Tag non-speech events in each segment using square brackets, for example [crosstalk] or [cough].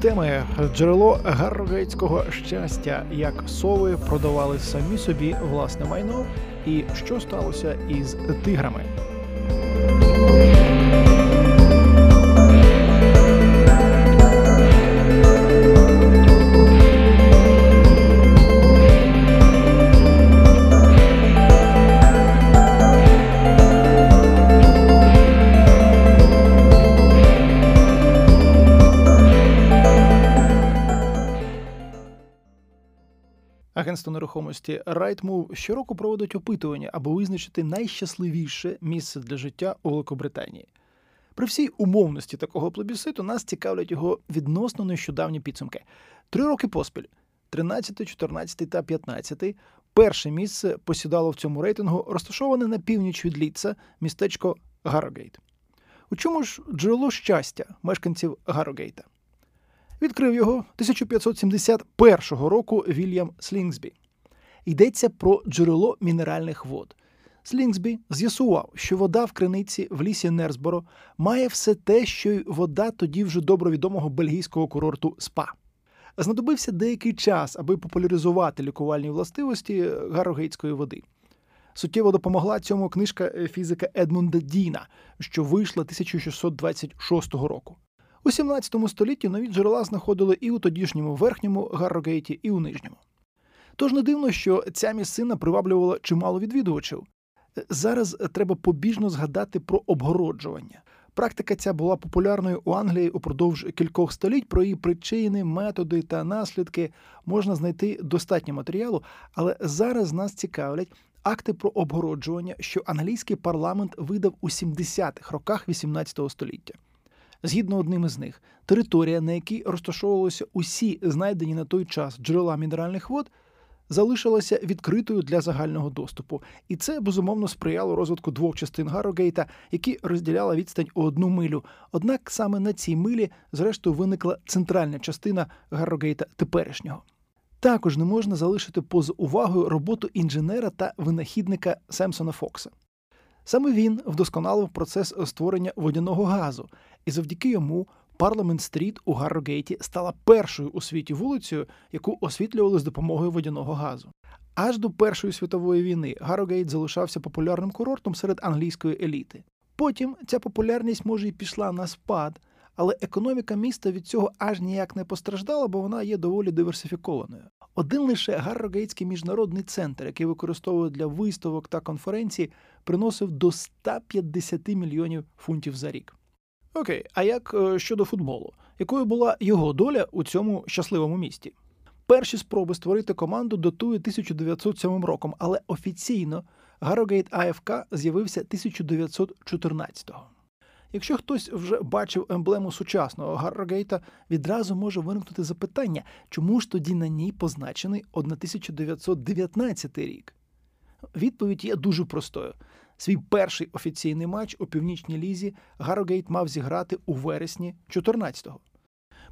Теми джерело гаррогейтського щастя, як сови продавали самі собі власне майно, і що сталося із тиграми. Нерухомості Rightmove щороку проводить опитування, аби визначити найщасливіше місце для життя у Великобританії. При всій умовності такого плебіситу нас цікавлять його відносно нещодавні підсумки. Три роки поспіль 13, 14 та 15 перше місце посідало в цьому рейтингу, розташоване на північ від Ліца, містечко Гаррогейт. У чому ж джерело щастя мешканців Гаррогейта? Відкрив його 1571 року Вільям Слінгсбі. Йдеться про джерело мінеральних вод. Слінгсбі з'ясував, що вода в криниці в лісі Нерсборо має все те, що й вода тоді вже добре відомого бельгійського курорту СПА. Знадобився деякий час, аби популяризувати лікувальні властивості гарогейтської води. Суттєво допомогла цьому книжка фізика Едмунда Діна, що вийшла 1626 року. У 17 столітті нові джерела знаходили і у тодішньому верхньому Гаррогейті, і у нижньому. Тож не дивно, що ця місцина приваблювала чимало відвідувачів. Зараз треба побіжно згадати про обгороджування. Практика ця була популярною у Англії упродовж кількох століть. Про її причини, методи та наслідки можна знайти достатньо матеріалу, але зараз нас цікавлять акти про обгороджування, що англійський парламент видав у 70-х роках XVIII століття. Згідно одним із них, територія, на якій розташовувалися усі знайдені на той час джерела мінеральних вод, залишилася відкритою для загального доступу, і це безумовно сприяло розвитку двох частин Гаррогейта, які розділяла відстань у одну милю. Однак саме на цій милі, зрештою, виникла центральна частина Гаррогейта теперішнього. Також не можна залишити поза увагою роботу інженера та винахідника Семсона Фокса. Саме він вдосконалив процес створення водяного газу, і завдяки йому Парламент Стріт у Гаррогейті стала першою у світі вулицею, яку освітлювали з допомогою водяного газу. Аж до Першої світової війни Гаррогейт залишався популярним курортом серед англійської еліти. Потім ця популярність може й пішла на спад, але економіка міста від цього аж ніяк не постраждала, бо вона є доволі диверсифікованою. Один лише Гаррогейтський міжнародний центр, який використовують для виставок та конференцій, приносив до 150 мільйонів фунтів за рік. Окей, а як е, щодо футболу? Якою була його доля у цьому щасливому місті? Перші спроби створити команду датує 1907 роком, але офіційно Гаррогейт АФК з'явився 1914-го. Якщо хтось вже бачив емблему сучасного Гаррогейта, відразу може виникнути запитання, чому ж тоді на ній позначений 1919 рік? Відповідь є дуже простою. Свій перший офіційний матч у північній лізі Гаррогейт мав зіграти у вересні 14-го.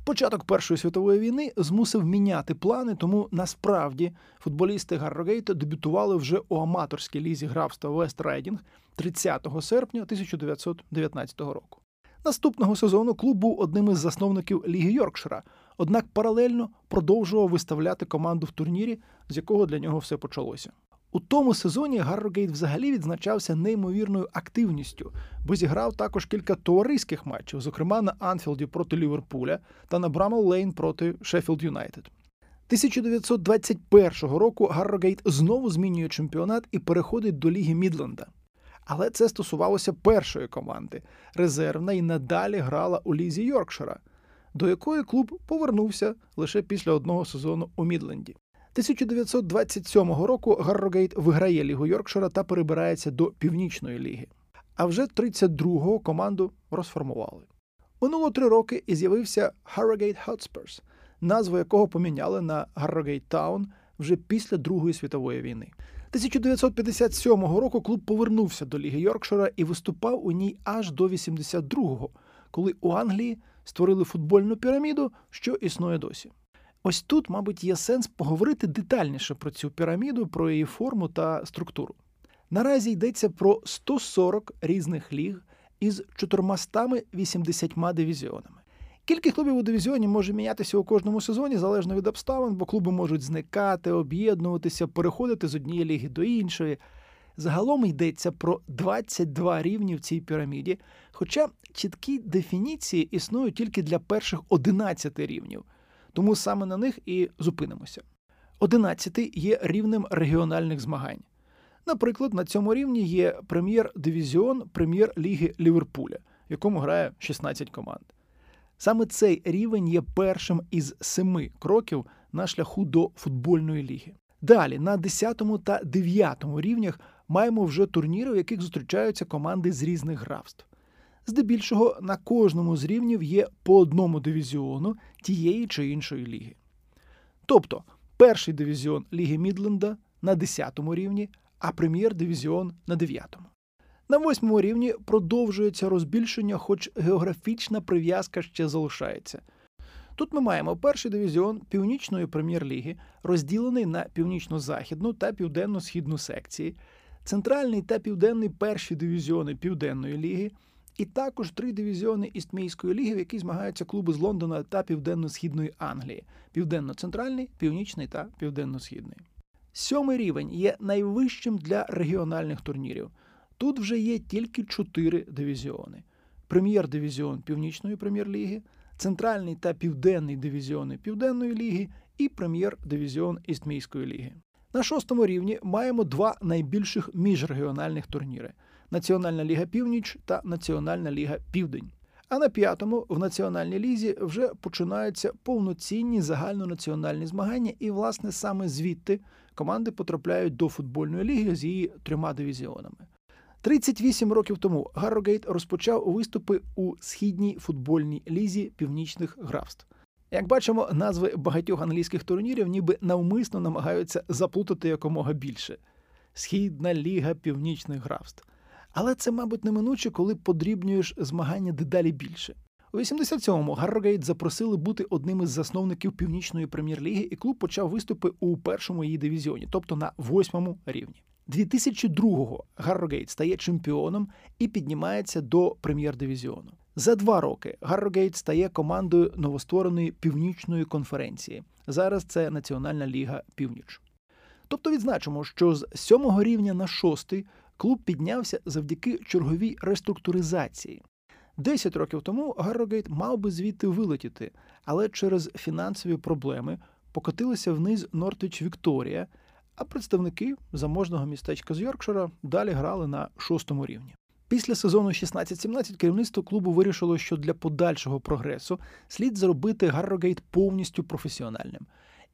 Початок Першої світової війни змусив міняти плани, тому насправді футболісти Гаррогейта дебютували вже у аматорській лізі графства Вест Райдінг 30 серпня 1919 року. Наступного сезону клуб був одним із засновників Ліги Йоркшира, однак паралельно продовжував виставляти команду в турнірі, з якого для нього все почалося. У тому сезоні Гаррогейт взагалі відзначався неймовірною активністю, бо зіграв також кілька товариських матчів, зокрема на Анфілді проти Ліверпуля та на Брамел Лейн проти Шеффілд Юнайтед. 1921 року Гаррогейт знову змінює чемпіонат і переходить до Ліги Мідленда. Але це стосувалося першої команди. Резервна і надалі грала у лізі Йоркшира, до якої клуб повернувся лише після одного сезону у Мідленді. 1927 року Гаррогейт виграє Лігу Йоркшира та перебирається до Північної ліги. А вже 32-го команду розформували. Минуло три роки і з'явився Harrogate Hotspurs, назву якого поміняли на Harrogate Town вже після Другої світової війни. 1957 року клуб повернувся до Ліги Йоркшира і виступав у ній аж до 82-го, коли у Англії створили футбольну піраміду, що існує досі. Ось тут, мабуть, є сенс поговорити детальніше про цю піраміду, про її форму та структуру. Наразі йдеться про 140 різних ліг із 480 дивізіонами. Кількість клубів у дивізіоні може мінятися у кожному сезоні залежно від обставин, бо клуби можуть зникати, об'єднуватися, переходити з однієї ліги до іншої. Загалом йдеться про 22 рівні в цій піраміді, хоча чіткі дефініції існують тільки для перших 11 рівнів, тому саме на них і зупинимося. 11 є рівнем регіональних змагань. Наприклад, на цьому рівні є прем'єр-дивізіон прем'єр-ліги Ліверпуля, в якому грає 16 команд. Саме цей рівень є першим із семи кроків на шляху до футбольної ліги. Далі на 10 та 9 рівнях маємо вже турніри, в яких зустрічаються команди з різних графств. Здебільшого на кожному з рівнів є по одному дивізіону тієї чи іншої ліги. Тобто перший дивізіон Ліги Мідленда на 10 рівні, а прем'єр-дивізіон на 9. На восьмому рівні продовжується розбільшення, хоч географічна прив'язка ще залишається. Тут ми маємо перший дивізіон Північної прем'єр-ліги, розділений на північно-західну та південно-східну секції, центральний та південний перші дивізіони Південної ліги, і також три дивізіони Істмійської ліги, в якій змагаються клуби з Лондона та Південно-Східної Англії: Південно-центральний, Північний та Південно-Східний. Сьомий рівень є найвищим для регіональних турнірів. Тут вже є тільки чотири дивізіони: прем'єр-дивізіон Північної прем'єр-ліги, центральний та південний дивізіони Південної ліги і прем'єр-дивізіон Істмійської ліги. На шостому рівні маємо два найбільших міжрегіональних турніри: Національна ліга Північ та Національна ліга Південь. А на п'ятому в національній лізі вже починаються повноцінні загальнонаціональні змагання, і, власне, саме звідти команди потрапляють до футбольної ліги з її трьома дивізіонами. 38 років тому Гаррогейт розпочав виступи у східній футбольній лізі північних графств. Як бачимо, назви багатьох англійських турнірів ніби навмисно намагаються заплутати якомога більше: Східна ліга північних графств. Але це, мабуть, неминуче, коли подрібнюєш змагання дедалі більше. У 87-му Гаррогейт запросили бути одним із засновників північної прем'єр-ліги, і клуб почав виступи у першому її дивізіоні, тобто на восьмому рівні. 2002-го Гаррогейт стає чемпіоном і піднімається до прем'єр-дивізіону. За два роки Гаррогейт стає командою новоствореної північної конференції. Зараз це Національна ліга Північ. Тобто відзначимо, що з сьомого рівня на шостий клуб піднявся завдяки черговій реструктуризації. Десять років тому Гаррогейт мав би звідти вилетіти, але через фінансові проблеми покотилися вниз Нортвіч Вікторія, а представники заможного містечка з Йоркшира далі грали на шостому рівні. Після сезону 16-17 керівництво клубу вирішило, що для подальшого прогресу слід зробити Гаррогейт повністю професіональним.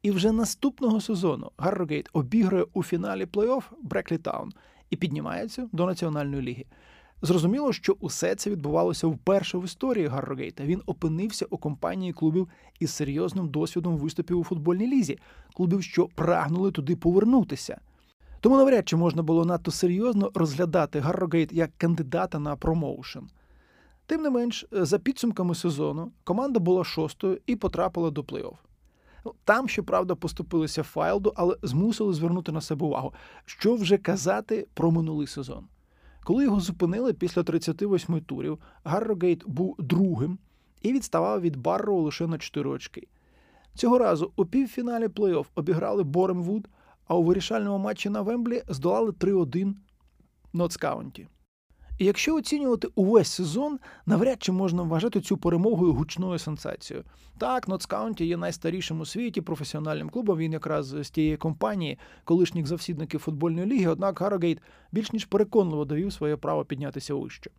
І вже наступного сезону Гаррогейт обіграє у фіналі плей-офф Бреклі Таун і піднімається до національної ліги. Зрозуміло, що усе це відбувалося вперше в історії Гаррогейта. Він опинився у компанії клубів із серйозним досвідом виступів у футбольній лізі, клубів, що прагнули туди повернутися. Тому навряд чи можна було надто серйозно розглядати Гаррогейт як кандидата на промоушен. Тим не менш, за підсумками сезону команда була шостою і потрапила до плей-офф. Ну, Там, щоправда, поступилися Файлду, але змусили звернути на себе увагу, що вже казати про минулий сезон. Коли його зупинили після 38 турів, Гаррогейт був другим і відставав від Барроу лише на 4 очки. Цього разу у півфіналі плей-офф обіграли Боремвуд, а у вирішальному матчі на Вемблі здолали 3-1 Ноттс Каунті. І якщо оцінювати увесь сезон, навряд чи можна вважати цю перемогу гучною сенсацією. Так, Ноттс Каунті є найстарішим у світі професіональним клубом. Він якраз з тієї компанії, колишніх завсідників футбольної ліги, однак Гаррогейт більш ніж переконливо довів своє право піднятися вище.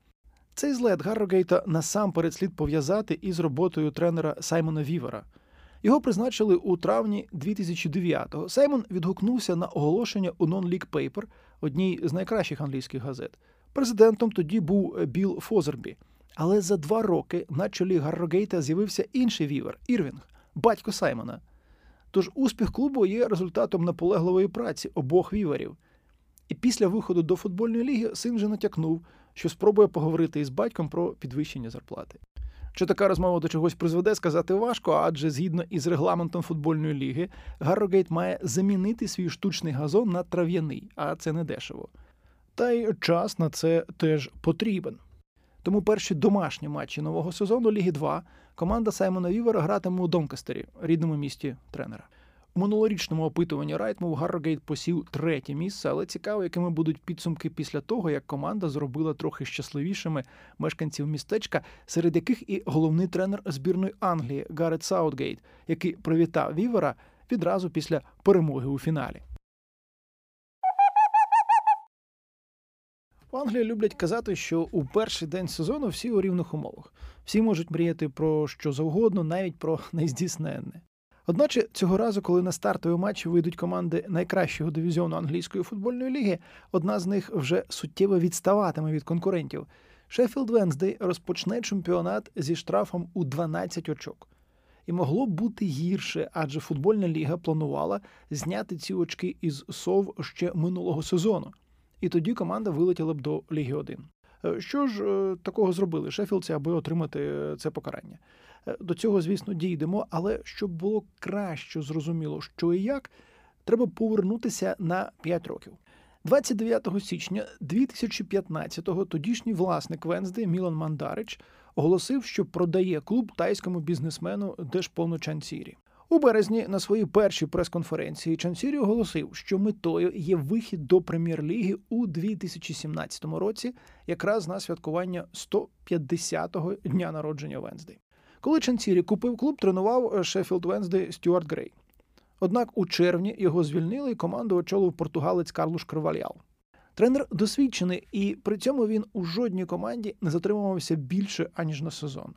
Цей злет Гаррогейта насамперед слід пов'язати із роботою тренера Саймона Вівера. Його призначили у травні 2009-го. Саймон відгукнувся на оголошення у Non-League Paper, одній з найкращих англійських газет. Президентом тоді був Біл Фозербі. Але за два роки на чолі Гаррогейта з'явився інший вівер Ірвінг, батько Саймона. Тож успіх клубу є результатом наполегливої праці обох віверів. І після виходу до футбольної ліги син вже натякнув, що спробує поговорити із батьком про підвищення зарплати. Чи така розмова до чогось призведе, сказати важко, адже згідно із регламентом футбольної ліги, Гаррогейт має замінити свій штучний газон на трав'яний, а це не дешево. Та й час на це теж потрібен. Тому перші домашні матчі нового сезону Ліги 2 команда Саймона Вівера гратиме у Донкастері, рідному місті тренера. У минулорічному опитуванні Rightmove Гаррогейт посів третє місце, але цікаво, якими будуть підсумки після того, як команда зробила трохи щасливішими мешканців містечка, серед яких і головний тренер збірної Англії Гаррет Саутгейт, який привітав Вівера відразу після перемоги у фіналі. В Англії люблять казати, що у перший день сезону всі у рівних умовах. Всі можуть мріяти про що завгодно, навіть про [laughs] нездійсненне. Одначе цього разу, коли на стартові матчі вийдуть команди найкращого дивізіону англійської футбольної ліги, одна з них вже суттєво відставатиме від конкурентів. Шеффілд Венздей розпочне чемпіонат зі штрафом у 12 очок. І могло б бути гірше, адже футбольна ліга планувала зняти ці очки із сов ще минулого сезону. І тоді команда вилетіла б до Ліги 1. Е, що ж е, такого зробили Шеффілдці, аби отримати е, це покарання? До цього, звісно, дійдемо, але щоб було краще зрозуміло, що і як, треба повернутися на 5 років. 29 січня 2015-го тодішній власник Венсди Мілан Мандарич оголосив, що продає клуб тайському бізнесмену Дешпону Чансірі. У березні на своїй першій прес-конференції Чансірі оголосив, що метою є вихід до прем'єр-ліги у 2017 році, якраз на святкування 150-го дня народження Венсди. Коли Чансірі купив клуб, тренував Шеффілд Венсди Стюарт Грей. Однак у червні його звільнили і команду очолив португалець Карлуш Карвальял. Тренер досвідчений, і при цьому він у жодній команді не затримувався більше аніж на сезон.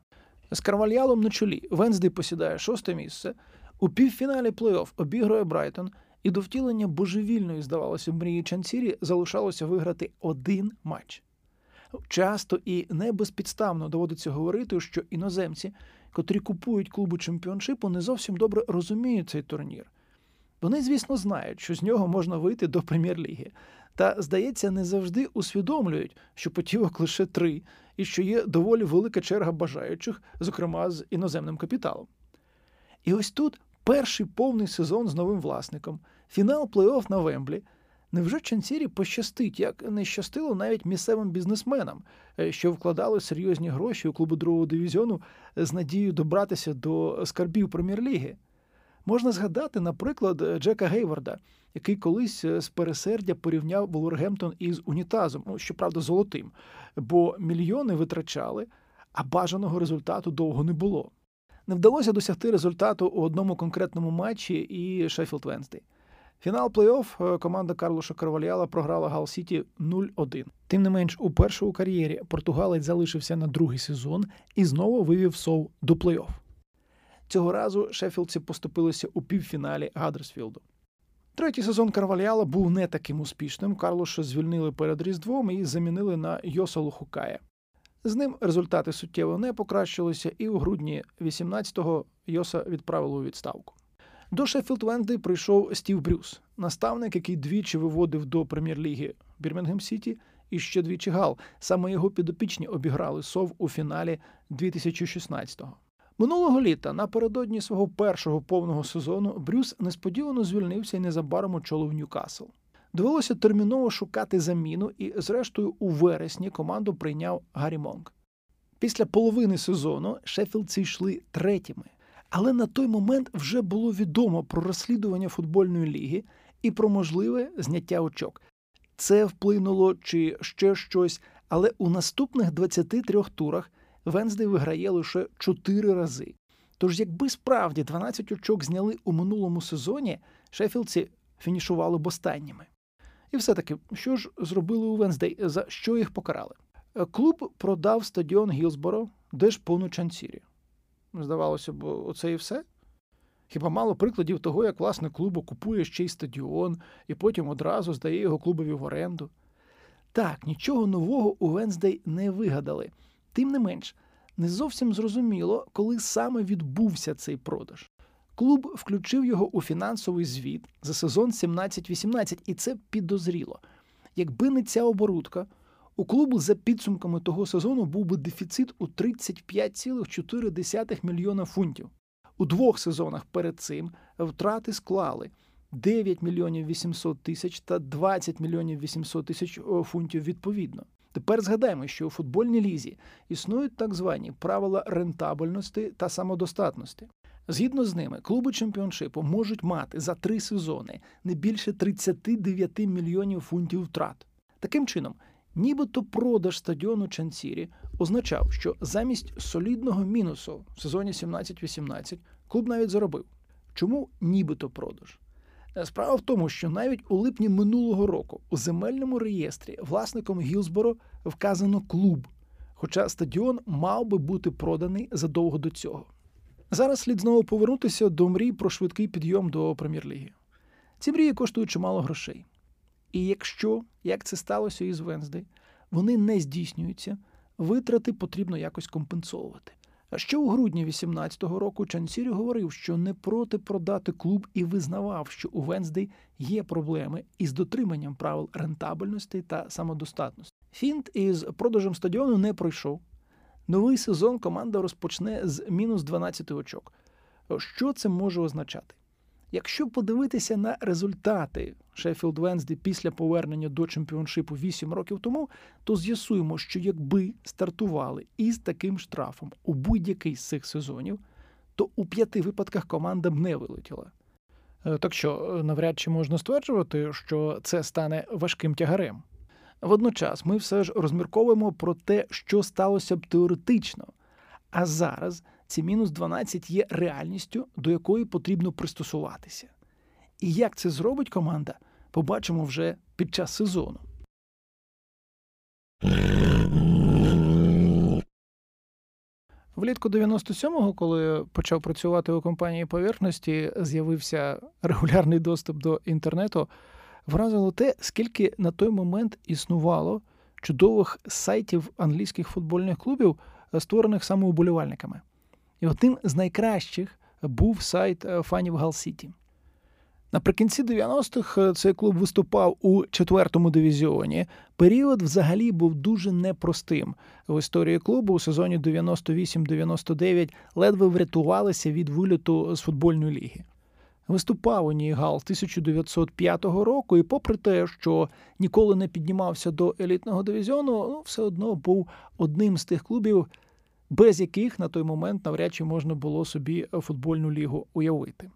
З Карвальялом на чолі Венсди посідає шосте місце. У півфіналі плей-офф обігрує Брайтон, і до втілення божевільної, здавалося, мрії Чансірі залишалося виграти один матч. Часто і не безпідставно доводиться говорити, що іноземці, котрі купують клубу чемпіоншипу, не зовсім добре розуміють цей турнір. Вони, звісно, знають, що з нього можна вийти до прем'єр-ліги, та, здається, не завжди усвідомлюють, що потівок лише три, і що є доволі велика черга бажаючих, зокрема з іноземним капіталом. І ось тут перший повний сезон з новим власником, фінал плей-офф на Вемблі. Невже Чансірі пощастить, як не щастило навіть місцевим бізнесменам, е, що вкладали серйозні гроші у клубу другого дивізіону з надією добратися до скарбів прем'єр-ліги? Можна згадати, наприклад, Джека Гейварда, який колись е, з пересердя порівняв Волвергемптон із унітазом, ну щоправда, золотим, бо мільйони витрачали, а бажаного результату довго не було. Не вдалося досягти результату у одному конкретному матчі і Шеффілд Венсдей. Фінал плей-офф е, команда Карлоша Карваліала програла Гал Сіті 0-1. Тим не менш, уперше у кар'єрі португалець залишився на другий сезон і знову вивів сов до плей-офф. Цього разу шеффілдці поступилися у півфіналі Гадерсфілду. Третій сезон Карваліала був не таким успішним. Карлоша звільнили перед Різдвом і замінили на Йоса Лухукая. З ним результати суттєво не покращилися, і у грудні 18-го Йоса відправили у відставку. До Шеффілд Венсди прийшов Стів Брюс, наставник, який двічі виводив до прем'єр-ліги Бірмінгем Сіті і ще двічі Гал. Саме його підопічні обіграли сов у фіналі 2016-го. Минулого літа, напередодні свого першого повного сезону, Брюс несподівано звільнився і незабаром очолив Ньюкасл. Довелося терміново шукати заміну, і, зрештою, у вересні команду прийняв Гаррі Монк. Після половини сезону Шеффілдці йшли третіми. Але на той момент вже було відомо про розслідування футбольної ліги і про можливе зняття очок. Це вплинуло чи ще щось, але у наступних 23 турах Венздей виграє лише 4 рази. Тож, якби справді 12 очок зняли у минулому сезоні, шефілдці фінішували б останніми. І все-таки, що ж зробили у Венздей, за що їх покарали? Клуб продав стадіон Гілсборо, де ж пону Чансірі. Здавалося б, оце і все. Хіба мало прикладів того, як власник клубу купує ще й стадіон і потім одразу здає його клубові в оренду? Так, нічого нового у Венздей не вигадали. Тим не менш, не зовсім зрозуміло, коли саме відбувся цей продаж. Клуб включив його у фінансовий звіт за сезон 17-18, і це підозріло. Якби не ця оборудка, у клубу за підсумками того сезону був би дефіцит у 35,4 мільйона фунтів. У двох сезонах перед цим втрати склали 9 мільйонів 800 тисяч та 20 мільйонів 800 тисяч фунтів відповідно. Тепер згадаємо, що у футбольній лізі існують так звані правила рентабельності та самодостатності. Згідно з ними, клуби чемпіоншипу можуть мати за три сезони не більше 39 мільйонів фунтів втрат. Таким чином, нібито продаж стадіону Чансірі означав, що замість солідного мінусу в сезоні 17-18 клуб навіть заробив. Чому нібито продаж? Справа в тому, що навіть у липні минулого року у земельному реєстрі власником Гілсборо вказано клуб, хоча стадіон мав би бути проданий задовго до цього. Зараз слід знову повернутися до мрій про швидкий підйом до прем'єр-ліги. Ці мрії коштують чимало грошей. І якщо, як це сталося із Венздей, вони не здійснюються, витрати потрібно якось компенсовувати. А ще у грудні 18-го року Чансірі говорив, що не проти продати клуб і визнавав, що у Венздей є проблеми із дотриманням правил рентабельності та самодостатності. Фінт із продажем стадіону не пройшов. Новий сезон команда розпочне з мінус 12 очок. Що це може означати? Якщо подивитися на результати Шеффілд Венсді після повернення до чемпіоншипу 8 років тому, то з'ясуємо, що якби стартували із таким штрафом у будь-який з цих сезонів, то у п'яти випадках команда б не вилетіла. Е, так що е, навряд чи можна стверджувати, що це стане важким тягарем. Водночас ми все ж розмірковуємо про те, що сталося б теоретично. А зараз ці мінус 12 є реальністю, до якої потрібно пристосуватися. І як це зробить команда, побачимо вже під час сезону. Влітку 97-го, коли почав працювати у компанії поверхності, з'явився регулярний доступ до інтернету. Вразило те, скільки на той момент існувало чудових сайтів англійських футбольних клубів, створених саме уболівальниками. І одним з найкращих був сайт е, фанів Гал Сіті. Наприкінці 90-х е, цей клуб виступав у четвертому дивізіоні. Період взагалі був дуже непростим. В історії клубу у сезоні 98-99 ледве врятувалися від виліту з футбольної ліги. Виступав у Нігал 1905 року, і, попри те, що ніколи не піднімався до елітного дивізіону, ну, все одно був одним з тих клубів, без яких на той момент навряд чи можна було собі футбольну лігу уявити.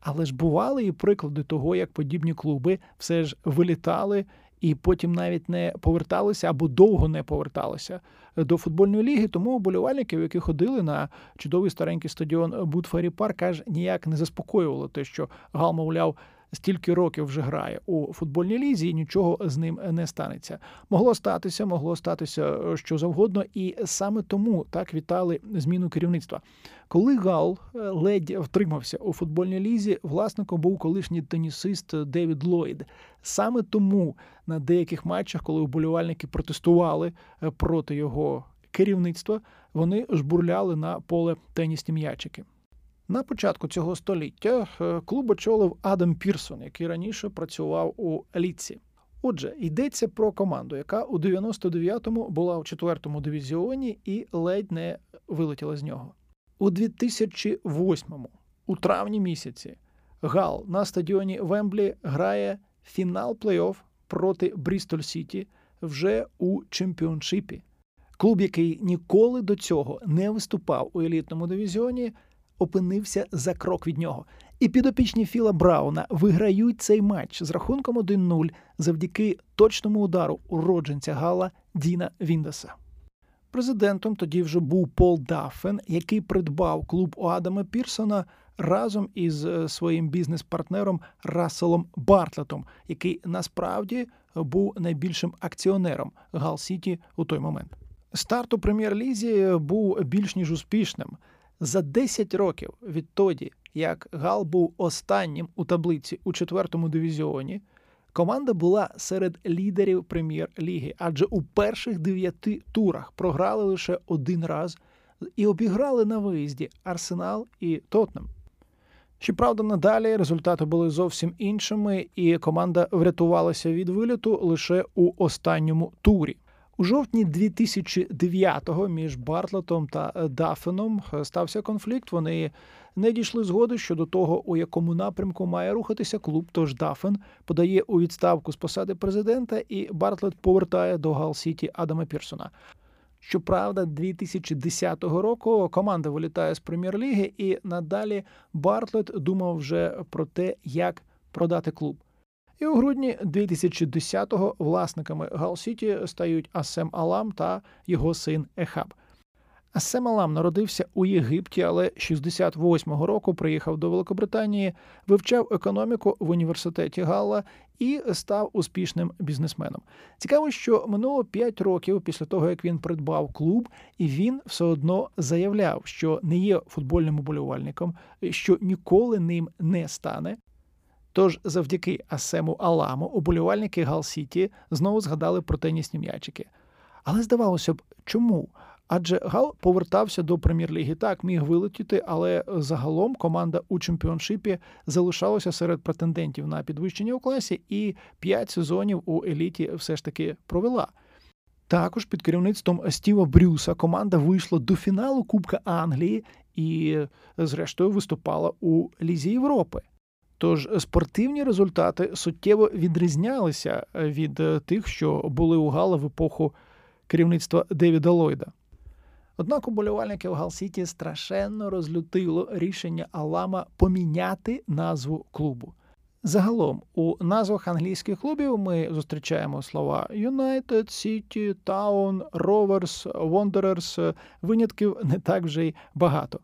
Але ж бували і приклади того, як подібні клуби все ж вилітали і потім навіть не поверталися або довго не поверталися до футбольної ліги. Тому болівальників, які ходили на чудовий старенький стадіон Будфері Парк, аж ніяк не заспокоювало те, що Гал, мовляв, стільки років вже грає у футбольній лізі, і нічого з ним не станеться. Могло статися, могло статися е, що завгодно, і саме тому так вітали зміну керівництва. Коли Гал е, ледь втримався у футбольній лізі, власником був колишній тенісист Девід Ллойд. Саме тому на деяких матчах, коли вболівальники протестували е, проти його керівництва, вони жбурляли на поле тенісні м'ячики. На початку цього століття е, клуб очолив Адам Пірсон, який раніше працював у Ліці. Отже, йдеться про команду, яка у 99-му була у 4-му дивізіоні і ледь не вилетіла з нього. У 2008-му, у травні місяці, Гал на стадіоні Вемблі грає фінал плей-офф проти Брістоль Сіті вже у чемпіоншипі. Клуб, який ніколи до цього не виступав у елітному дивізіоні, опинився за крок від нього. І підопічні Філа Брауна виграють цей матч з рахунком 1-0 завдяки точному удару уродженця Гала Діна Віндеса. Президентом тоді вже був Пол Даффен, який придбав клуб у Адама Пірсона разом із е, своїм бізнес-партнером Расселом Бартлетом, який насправді був найбільшим акціонером Гал Сіті у той момент. Старт у прем'єр-лізі був більш ніж успішним. За 10 років відтоді, як Гал був останнім у таблиці у четвертому дивізіоні, команда була серед лідерів прем'єр-ліги, адже у перших дев'яти турах програли лише один раз і обіграли на виїзді Арсенал і Тотнем. Щоправда, надалі результати були зовсім іншими, і команда врятувалася від виліту лише у останньому турі. У жовтні 2009-го між Бартлетом та е, Даффеном е, стався конфлікт. Вони не дійшли згоди щодо того, у якому напрямку має рухатися клуб. Тож Даффен подає у відставку з посади президента, і Бартлет повертає до Гал Сіті Адама Пірсона. Щоправда, 2010 року команда вилітає з прем'єр-ліги, і надалі Бартлет думав вже про те, як продати клуб. І у грудні 2010-го власниками Гал Сіті стають Асем Алам та його син Ехаб. Асем Алам народився у Єгипті, але 68-го року приїхав до Великобританії, вивчав економіку в університеті Галла і став успішним бізнесменом. Цікаво, що минуло 5 років після того, як він придбав клуб, і він все одно заявляв, що не є футбольним уболівальником, що ніколи ним не стане. Тож, завдяки Асему Аламу, уболівальники Гал Сіті знову згадали про тенісні м'ячики. Але здавалося б, чому? Адже Гал повертався до прем'єр-ліги. Так, міг вилетіти, але загалом команда у чемпіоншипі залишалася серед претендентів на підвищення у класі, і п'ять сезонів у еліті все ж таки провела. Також під керівництвом Стіва Брюса команда вийшла до фіналу Кубка Англії і, зрештою, виступала у Лізі Європи. Тож спортивні результати суттєво відрізнялися від тих, що були у Гала в епоху керівництва Девіда Ллойда. Однак уболівальників Гал-Сіті страшенно розлютило рішення Алама поміняти назву клубу. Загалом у назвах англійських клубів ми зустрічаємо слова United, City, Town, Rovers, Wanderers. Винятків не так вже й багато.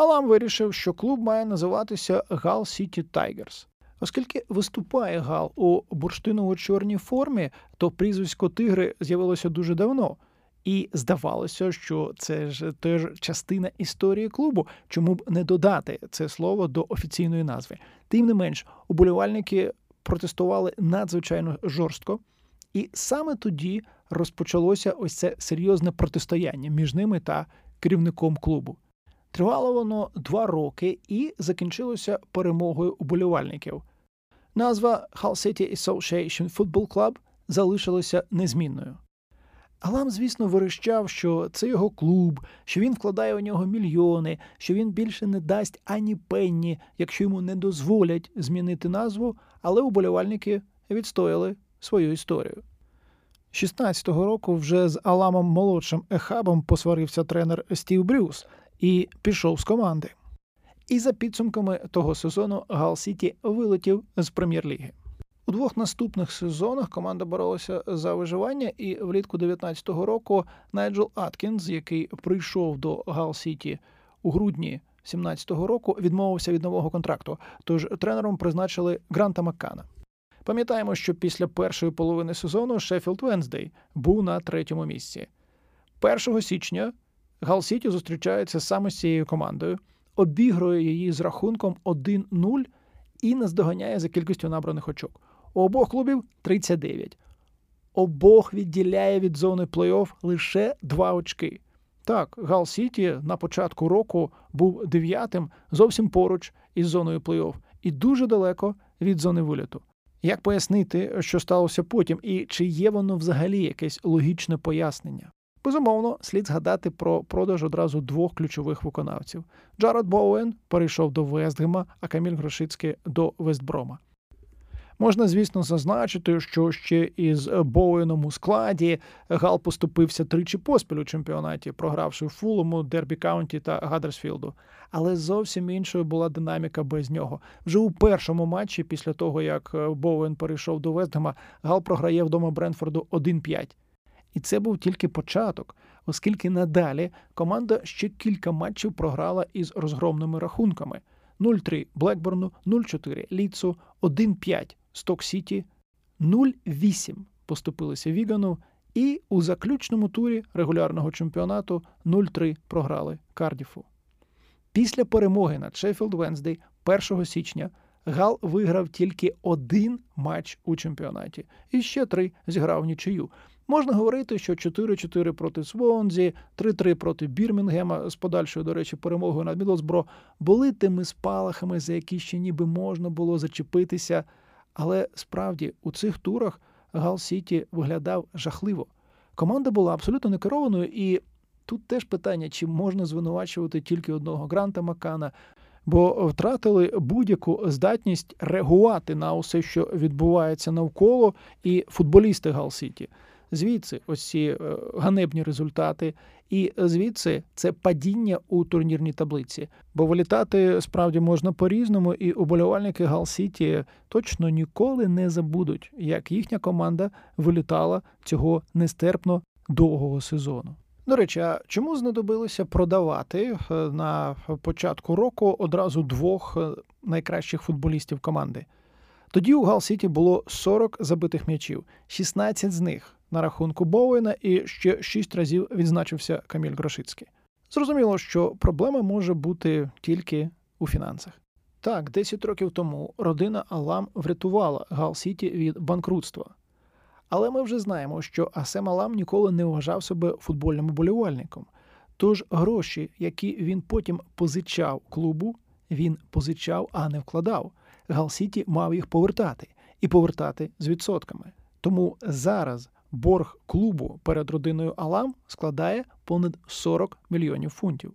Алам вирішив, що клуб має називатися Гал Сіті Тайгерс. Оскільки виступає Гал у бурштиново-чорній формі, то прізвисько Тигри з'явилося дуже давно. І здавалося, що це ж теж частина історії клубу, чому б не додати це слово до офіційної назви. Тим не менш, уболівальники протестували надзвичайно жорстко, і саме тоді розпочалося ось це серйозне протистояння між ними та керівником клубу. Тривало воно два роки і закінчилося перемогою уболівальників. Назва Hull City Association Football Club залишилася незмінною. Алам, звісно, вирощав, що це його клуб, що він вкладає у нього мільйони, що він більше не дасть ані пенні, якщо йому не дозволять змінити назву, але уболівальники відстояли свою історію. 16-го року вже з Аламом молодшим Ехабом посварився тренер Стів Брюс і пішов з команди. І за підсумками того сезону Гал Сіті вилетів з прем'єр-ліги. У двох наступних сезонах команда боролася за виживання, і влітку 19-го року Найджел Адкінс, який прийшов до Гал Сіті у грудні 17-го року, відмовився від нового контракту. Тож тренером призначили Гранта Маккана. Пам'ятаємо, що після першої половини сезону Шеффілд Венздей був на третьому місці. 1 січня Гал Сіті зустрічається саме з цією командою, обігрує її з рахунком 1-0 і наздоганяє за кількістю набраних очок. У обох клубів 39. Обох відділяє від зони плей-офф лише два очки. Так, Гал Сіті на початку року був дев'ятим зовсім поруч із зоною плей-офф і дуже далеко від зони виліту. Як пояснити, що сталося потім, і чи є воно взагалі якесь логічне пояснення? Безумовно, слід згадати про продаж одразу двох ключових виконавців. Джаред Боуен перейшов до Вестгема, а Каміль Грошицький до Вестброма. Можна, звісно, зазначити, що ще із Боуеном у складі Гал поступився тричі поспіль у чемпіонаті, програвши Фулому, Дербі Каунті та Гадерсфілду. Але зовсім іншою була динаміка без нього. Вже у першому матчі, після того як Боуен перейшов до Вестгема, Гал програє вдома Бренфорду 1-5. І це був тільки початок, оскільки надалі команда ще кілька матчів програла із розгромними рахунками: 0-3 Блекборну, 0-4 Ліцу, 1-5 Сток Сіті, 0-8 поступилися Вігану, і у заключному турі регулярного чемпіонату 0-3 програли Кардіфу. Після перемоги над Шеффілд Венздей 1 січня Гал виграв тільки один матч у чемпіонаті і ще три зіграв нічию. Можна говорити, що 4-4 проти Свонзі, 3-3 проти Бірмінгема з подальшою, до речі, перемогою над Мідлсбро були тими спалахами, за які ще ніби можна було зачепитися. Але справді у цих турах Гал Сіті виглядав жахливо. Команда була абсолютно некерованою, і тут теж питання, чи можна звинувачувати тільки одного Гранта Макана, бо втратили будь-яку здатність реагувати на усе, що відбувається навколо, і футболісти Гал-Сіті. Звідси ось ці е, ганебні результати, і звідси це падіння у турнірній таблиці. Бо вилітати справді можна по-різному, і уболівальники Гал-Сіті точно ніколи не забудуть, як їхня команда вилітала цього нестерпно довгого сезону. До речі, а чому знадобилося продавати е, на початку року одразу двох е, найкращих футболістів команди? Тоді у Гал-Сіті було 40 забитих м'ячів, 16 з них на рахунку Боуена і ще 6 разів відзначився Каміль Грошицький. Зрозуміло, що проблема може бути тільки у фінансах. Так, 10 років тому родина Алам врятувала Гал-Сіті від банкрутства. Але ми вже знаємо, що Асем Алам ніколи не вважав себе футбольним болівальником. Тож гроші, які він потім позичав клубу, він позичав, а не вкладав. Гал-Сіті мав їх повертати і повертати з відсотками. Тому зараз борг клубу перед родиною Алам складає понад 40 мільйонів фунтів.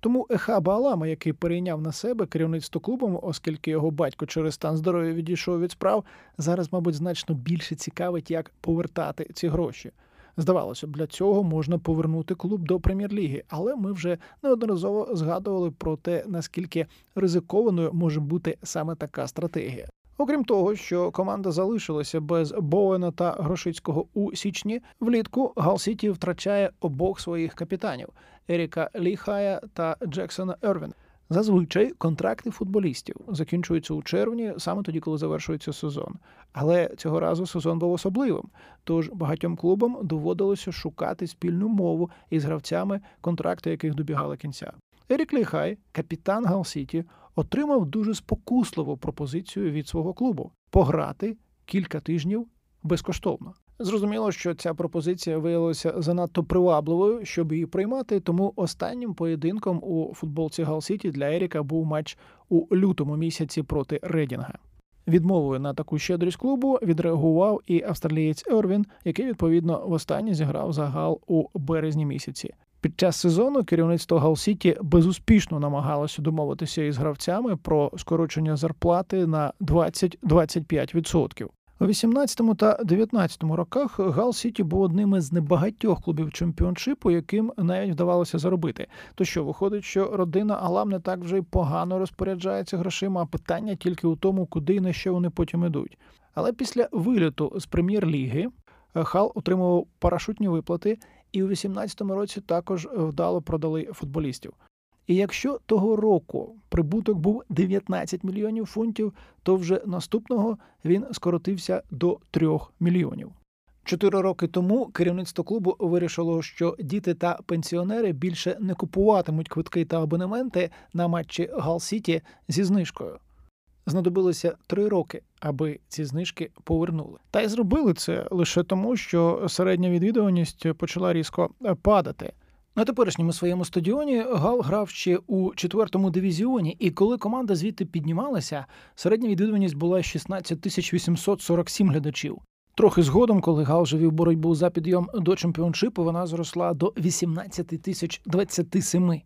Тому Ехаба Алама, який перейняв на себе керівництво клубом, оскільки його батько через стан здоров'я відійшов від справ, зараз, мабуть, значно більше цікавить, як повертати ці гроші. Здавалося б, для цього можна повернути клуб до прем'єр-ліги, але ми вже неодноразово згадували про те, наскільки ризикованою може бути саме така стратегія. Окрім того, що команда залишилася без Боуена та Грошицького у січні, влітку Гал-Сіті втрачає обох своїх капітанів Еріка Ліхая та Джексона Ервіна. Зазвичай контракти футболістів закінчуються у червні, саме тоді, коли завершується сезон. Але цього разу сезон був особливим. Тож багатьом клубам доводилося шукати спільну мову із гравцями, контракти яких добігали кінця. Ерік Ліхай, капітан Гал-Сіті, отримав дуже спокусливу пропозицію від свого клубу пограти кілька тижнів безкоштовно. Зрозуміло, що ця пропозиція виявилася занадто привабливою, щоб її приймати. Тому останнім поєдинком у футболці Гал-Сіті для Еріка був матч у лютому місяці проти Редінга. Відмовою на таку щедрість клубу відреагував і австралієць Ервін, який відповідно востаннє зіграв за гал у березні місяці. Під час сезону керівництво Гал-Сіті безуспішно намагалося домовитися із гравцями про скорочення зарплати на 20-25%. У 18 та 19 роках Гал Сіті був одним із небагатьох клубів чемпіоншипу, яким навіть вдавалося заробити. То що виходить, що родина Алам не так вже й погано розпоряджається грошима, а питання тільки у тому, куди і на що вони потім ідуть. Але після виліту з прем'єр-ліги Хал отримував парашутні виплати, і у 18-му році також вдало продали футболістів. І якщо того року прибуток був 19 мільйонів фунтів, то вже наступного він скоротився до 3 мільйонів. Чотири роки тому керівництво клубу вирішило, що діти та пенсіонери більше не купуватимуть квитки та абонементи на матчі Гал-Сіті зі знижкою. Знадобилося три роки, аби ці знижки повернули. Та й зробили це лише тому, що середня відвідуваність почала різко падати. На теперішньому своєму стадіоні Гал грав ще у четвертому дивізіоні, і коли команда звідти піднімалася, середня відвідуваність була 16 тисяч 847 глядачів. Трохи згодом, коли Гал живів боротьбу за підйом до чемпіоншипу, вона зросла до 18 тисяч 27.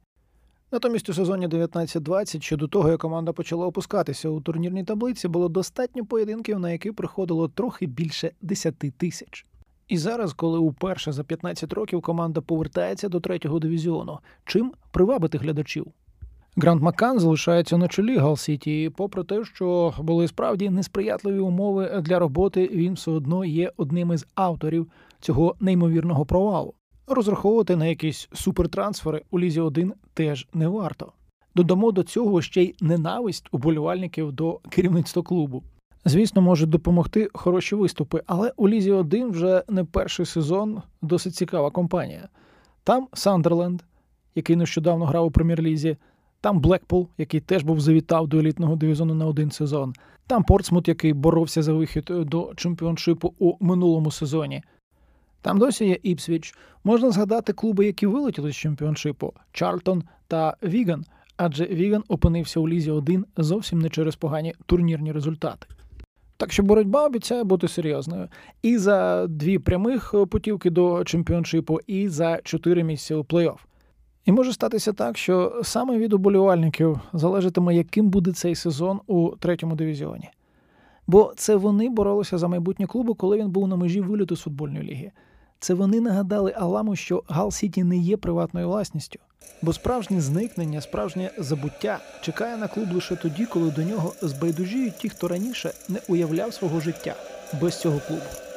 Натомість у сезоні 19-20, ще до того, як команда почала опускатися у турнірній таблиці, було достатньо поєдинків, на які приходило трохи більше 10 тисяч. І зараз, коли уперше за 15 років команда повертається до третього дивізіону, чим привабити глядачів? Грант Маккан залишається на чолі Гал-Сіті, попри те, що були справді несприятливі умови для роботи, він все одно є одним із авторів цього неймовірного провалу. Розраховувати на якісь супертрансфери у лізі 1 теж не варто. Додамо до цього ще й ненависть уболівальників до керівництва клубу. Звісно, можуть допомогти хороші виступи, але у Лізі 1 вже не перший сезон досить цікава компанія. Там Сандерленд, який нещодавно грав у прем'єр-лізі, там Блекпул, який теж був завітав до елітного дивізіону на один сезон, там Портсмут, який боровся за вихід до чемпіоншипу у минулому сезоні. Там досі є Іпсвіч. Можна згадати клуби, які вилетіли з чемпіоншипу Чарлтон та Віган, адже Віган опинився у Лізі 1 зовсім не через погані турнірні результати. Так що боротьба обіцяє бути серйозною. І за дві прямих путівки до чемпіоншипу, і за чотири місця у плей-офф. І може статися так, що саме від уболівальників залежатиме, яким буде цей сезон у третьому дивізіоні. Бо це вони боролися за майбутнє клубу, коли він був на межі виліту з футбольної ліги. Це вони нагадали Аламу, що Гал Сіті не є приватною власністю, бо справжнє зникнення, справжнє забуття чекає на клуб лише тоді, коли до нього збайдужіють ті, хто раніше не уявляв свого життя без цього клубу.